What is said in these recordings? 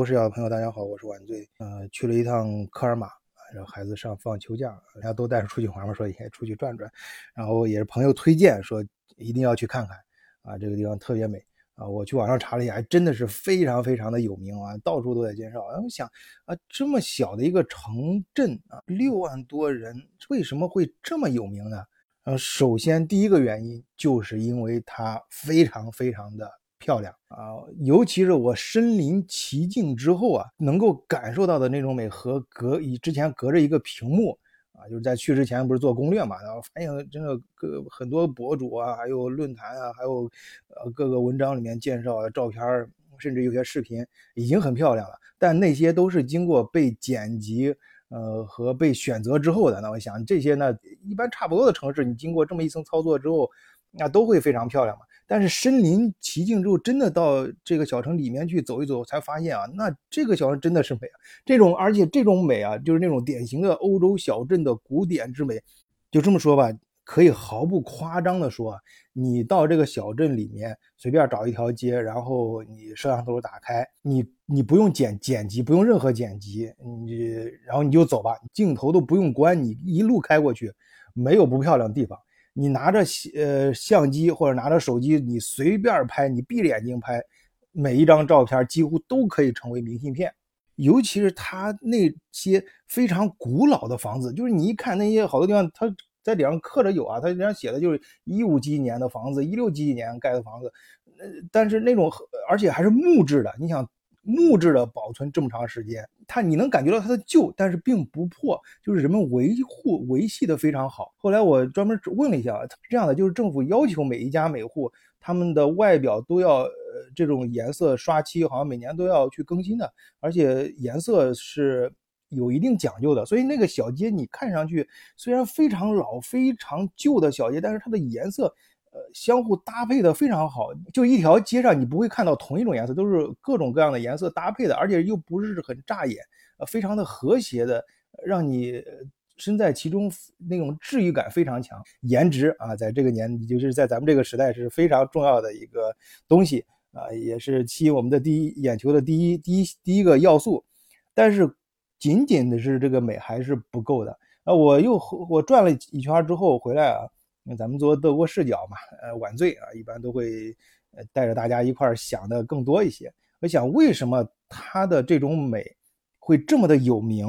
博士的朋友，大家好，我是晚醉。呃，去了一趟科尔玛，然后孩子上放秋假，人家都带着出去玩嘛，说也出去转转。然后也是朋友推荐说一定要去看看啊，这个地方特别美啊。我去网上查了一下，还真的是非常非常的有名啊，到处都在介绍。然后想啊，这么小的一个城镇啊，六万多人，为什么会这么有名呢？呃，首先第一个原因就是因为它非常非常的。漂亮啊，尤其是我身临其境之后啊，能够感受到的那种美和隔以之前隔着一个屏幕啊，就是在去之前不是做攻略嘛，然后发现真的各很多博主啊，还有论坛啊，还有呃各个文章里面介绍的照片，甚至有些视频已经很漂亮了，但那些都是经过被剪辑呃和被选择之后的。那我想这些呢，一般差不多的城市，你经过这么一层操作之后，那都会非常漂亮嘛。但是身临其境之后，真的到这个小城里面去走一走，才发现啊，那这个小城真的是美啊！这种而且这种美啊，就是那种典型的欧洲小镇的古典之美。就这么说吧，可以毫不夸张的说，你到这个小镇里面随便找一条街，然后你摄像头打开，你你不用剪剪辑，不用任何剪辑，你然后你就走吧，镜头都不用关，你一路开过去，没有不漂亮的地方。你拿着呃相机或者拿着手机，你随便拍，你闭着眼睛拍，每一张照片几乎都可以成为明信片。尤其是它那些非常古老的房子，就是你一看那些好多地方，它在顶上刻着有啊，它脸上写的就是一五几几年的房子，一六几几年盖的房子，呃，但是那种而且还是木质的，你想。木质的保存这么长时间，它你能感觉到它的旧，但是并不破，就是人们维护维系的非常好。后来我专门问了一下，是这样的，就是政府要求每一家每户他们的外表都要呃这种颜色刷漆，好像每年都要去更新的，而且颜色是有一定讲究的。所以那个小街你看上去虽然非常老、非常旧的小街，但是它的颜色。呃，相互搭配的非常好，就一条街上你不会看到同一种颜色，都是各种各样的颜色搭配的，而且又不是很扎眼，呃，非常的和谐的，让你身在其中那种治愈感非常强。颜值啊，在这个年，就是在咱们这个时代是非常重要的一个东西啊，也是吸引我们的第一眼球的第一第一第一个要素。但是仅仅的是这个美还是不够的啊！我又我转了一圈之后回来啊。那咱们做德国视角嘛，呃，晚醉啊，一般都会呃带着大家一块儿想的更多一些。我想，为什么它的这种美会这么的有名？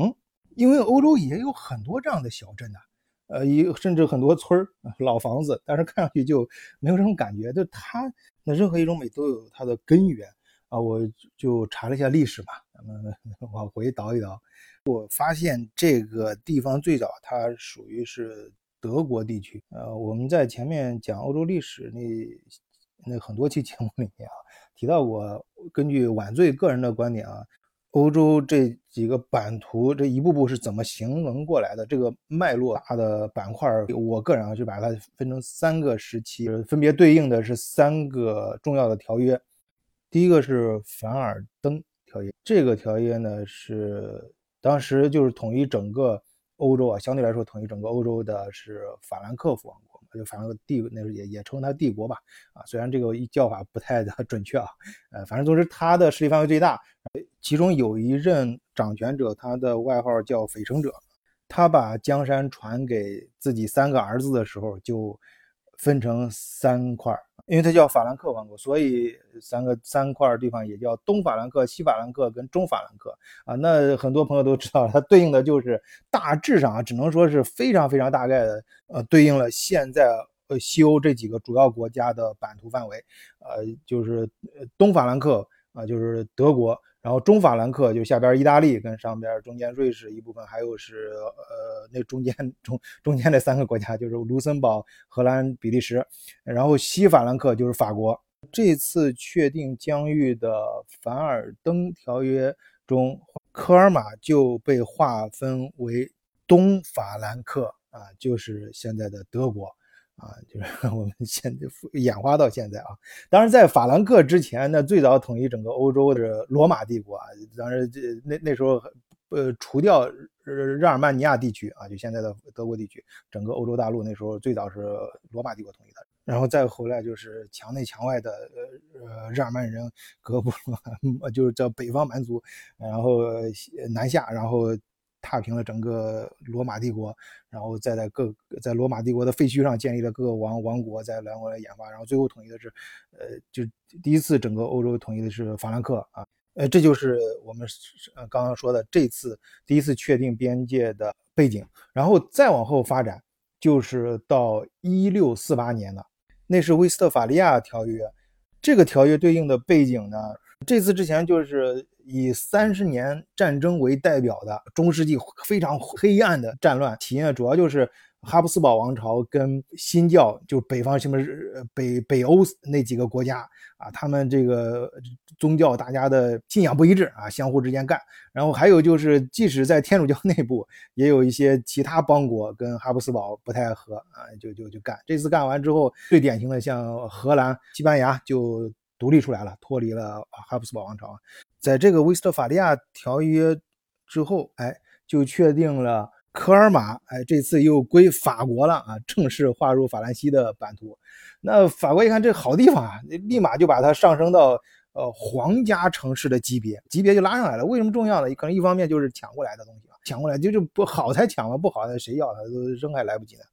因为欧洲也有很多这样的小镇呐，呃，有甚至很多村儿、老房子，但是看上去就没有这种感觉。就它那任何一种美都有它的根源啊。我就查了一下历史嘛，咱们 往回倒一倒，我发现这个地方最早它属于是。德国地区，呃，我们在前面讲欧洲历史那那很多期节目里面啊，提到过，根据晚醉个人的观点啊，欧洲这几个版图这一步步是怎么形成过来的？这个脉络大的板块，我个人啊就把它分成三个时期，分别对应的是三个重要的条约。第一个是凡尔登条约，这个条约呢是当时就是统一整个。欧洲啊，相对来说统一整个欧洲的是法兰克福王国，就法兰克帝，那时候也也称它帝国吧。啊，虽然这个叫法不太的 准确啊，呃，反正总之它的势力范围最大。其中有一任掌权者，他的外号叫“匪城者”，他把江山传给自己三个儿子的时候，就分成三块。因为它叫法兰克王国，所以三个三块地方也叫东法兰克、西法兰克跟中法兰克啊。那很多朋友都知道，它对应的就是大致上啊，只能说是非常非常大概的，呃，对应了现在呃西欧这几个主要国家的版图范围，呃，就是东法兰克啊，就是德国。然后中法兰克就下边意大利跟上边中间瑞士一部分，还有是呃那中间中中间那三个国家就是卢森堡、荷兰、比利时。然后西法兰克就是法国。这次确定疆域的凡尔登条约中，科尔马就被划分为东法兰克啊，就是现在的德国。啊，就是 我们现在演化到现在啊，当然在法兰克之前呢，最早统一整个欧洲的罗马帝国啊，当然这那那时候呃除掉日耳曼尼亚地区啊，就现在的德国地区，整个欧洲大陆那时候最早是罗马帝国统一的。然后再回来就是墙内墙外的呃日耳曼人格布罗，就是叫北方蛮族，然后南下，然后踏平了整个罗马帝国，然后再在各在罗马帝国的废墟上建立了各个王王国，在来回来演化，然后最后统一的是，呃，就第一次整个欧洲统一的是法兰克啊。呃，这就是我们呃刚刚说的这次第一次确定边界的背景，然后再往后发展，就是到一六四八年了，那是威斯特法利亚条约。这个条约对应的背景呢，这次之前就是以三十年战争为代表的中世纪非常黑暗的战乱，体现主要就是。哈布斯堡王朝跟新教，就北方什么北北欧那几个国家啊，他们这个宗教大家的信仰不一致啊，相互之间干。然后还有就是，即使在天主教内部，也有一些其他邦国跟哈布斯堡不太合啊，就就就干。这次干完之后，最典型的像荷兰、西班牙就独立出来了，脱离了哈布斯堡王朝。在这个威斯特法利亚条约之后，哎，就确定了。科尔玛，哎，这次又归法国了啊，正式划入法兰西的版图。那法国一看这好地方啊，立马就把它上升到呃皇家城市的级别，级别就拉上来了。为什么重要呢？可能一方面就是抢过来的东西抢过来就就不好才抢嘛，不好的谁要它都扔还来不及呢。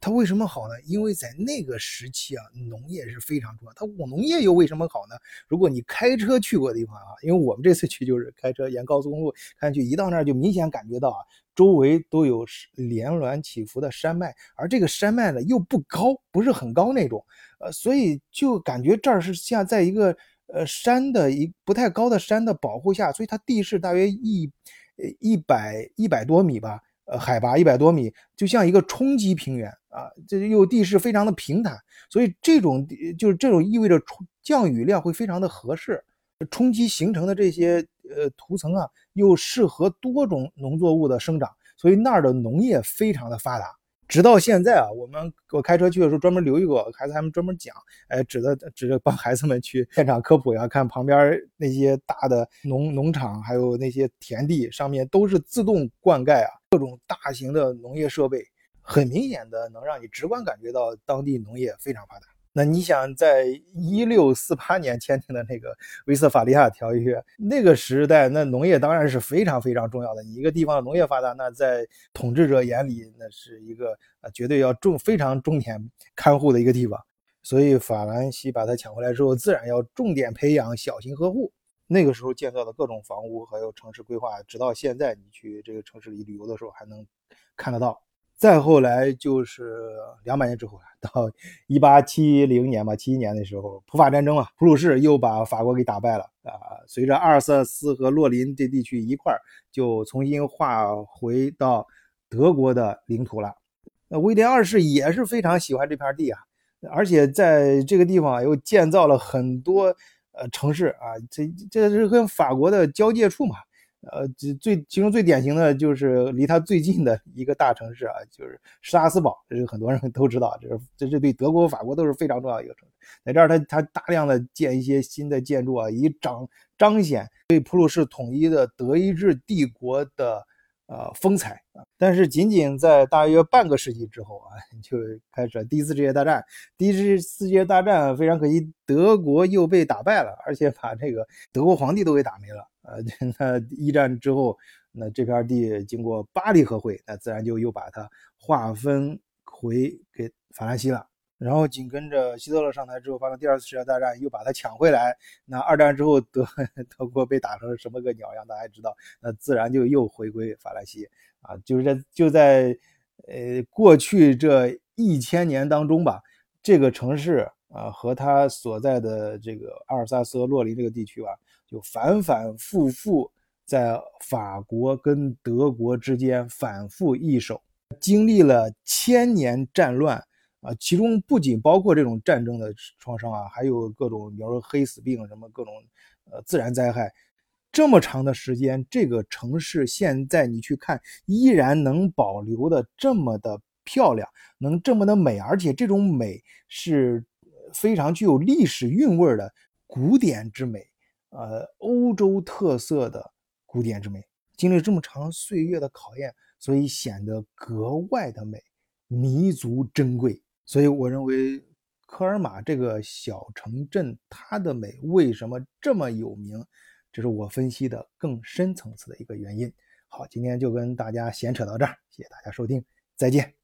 它为什么好呢？因为在那个时期啊，农业是非常重要。它农业又为什么好呢？如果你开车去过的地方啊，因为我们这次去就是开车沿高速公路看去，一到那儿就明显感觉到啊，周围都有连峦起伏的山脉，而这个山脉呢又不高，不是很高那种，呃，所以就感觉这儿是像在一个呃山的一不太高的山的保护下，所以它地势大约一呃一百一百多米吧。呃，海拔一百多米，就像一个冲积平原啊，这又地势非常的平坦，所以这种就是这种意味着冲降雨量会非常的合适，冲击形成的这些呃涂层啊，又适合多种农作物的生长，所以那儿的农业非常的发达。直到现在啊，我们我开车去的时候专门留意过，孩子他们专门讲，哎，指着指着帮孩子们去现场科普呀，看旁边那些大的农农场，还有那些田地上面都是自动灌溉啊，各种大型的农业设备，很明显的能让你直观感觉到当地农业非常发达。那你想，在一六四八年签订的那个威斯法利亚条约，那个时代，那农业当然是非常非常重要的。你一个地方的农业发达，那在统治者眼里，那是一个啊，绝对要重非常重点看护的一个地方。所以法兰西把它抢回来之后，自然要重点培养小型呵护。那个时候建造的各种房屋还有城市规划，直到现在，你去这个城市里旅游的时候还能看得到。再后来就是两百年之后了，到一八七零年吧，七一年的时候，普法战争嘛，普鲁士又把法国给打败了啊。随着阿尔萨斯和洛林这地区一块儿就重新划回到德国的领土了。那威廉二世也是非常喜欢这片地啊，而且在这个地方又建造了很多呃城市啊，这这是跟法国的交界处嘛。呃，最最其中最典型的就是离他最近的一个大城市啊，就是施拉斯堡，这是很多人都知道，这是这是对德国、法国都是非常重要的一个城市。在这儿，他他大量的建一些新的建筑啊，以彰彰显对普鲁士统一的德意志帝国的呃风采啊。但是仅仅在大约半个世纪之后啊，就开始第一次世界大战。第一次世界大战非常可惜，德国又被打败了，而且把这个德国皇帝都给打没了。呃，那一战之后，那这片地经过巴黎和会，那自然就又把它划分回给法兰西了。然后紧跟着希特勒上台之后，发生第二次世界大战，又把它抢回来。那二战之后，德 德国被打成什么个鸟样，大家知道，那自然就又回归法兰西啊。就是在就在呃过去这一千年当中吧，这个城市啊和他所在的这个阿尔萨斯和洛林这个地区吧。就反反复复在法国跟德国之间反复易手，经历了千年战乱啊，其中不仅包括这种战争的创伤啊，还有各种，比如说黑死病什么各种呃自然灾害。这么长的时间，这个城市现在你去看，依然能保留的这么的漂亮，能这么的美，而且这种美是非常具有历史韵味的古典之美。呃，欧洲特色的古典之美，经历这么长岁月的考验，所以显得格外的美，弥足珍贵。所以我认为，科尔玛这个小城镇，它的美为什么这么有名？这是我分析的更深层次的一个原因。好，今天就跟大家闲扯到这儿，谢谢大家收听，再见。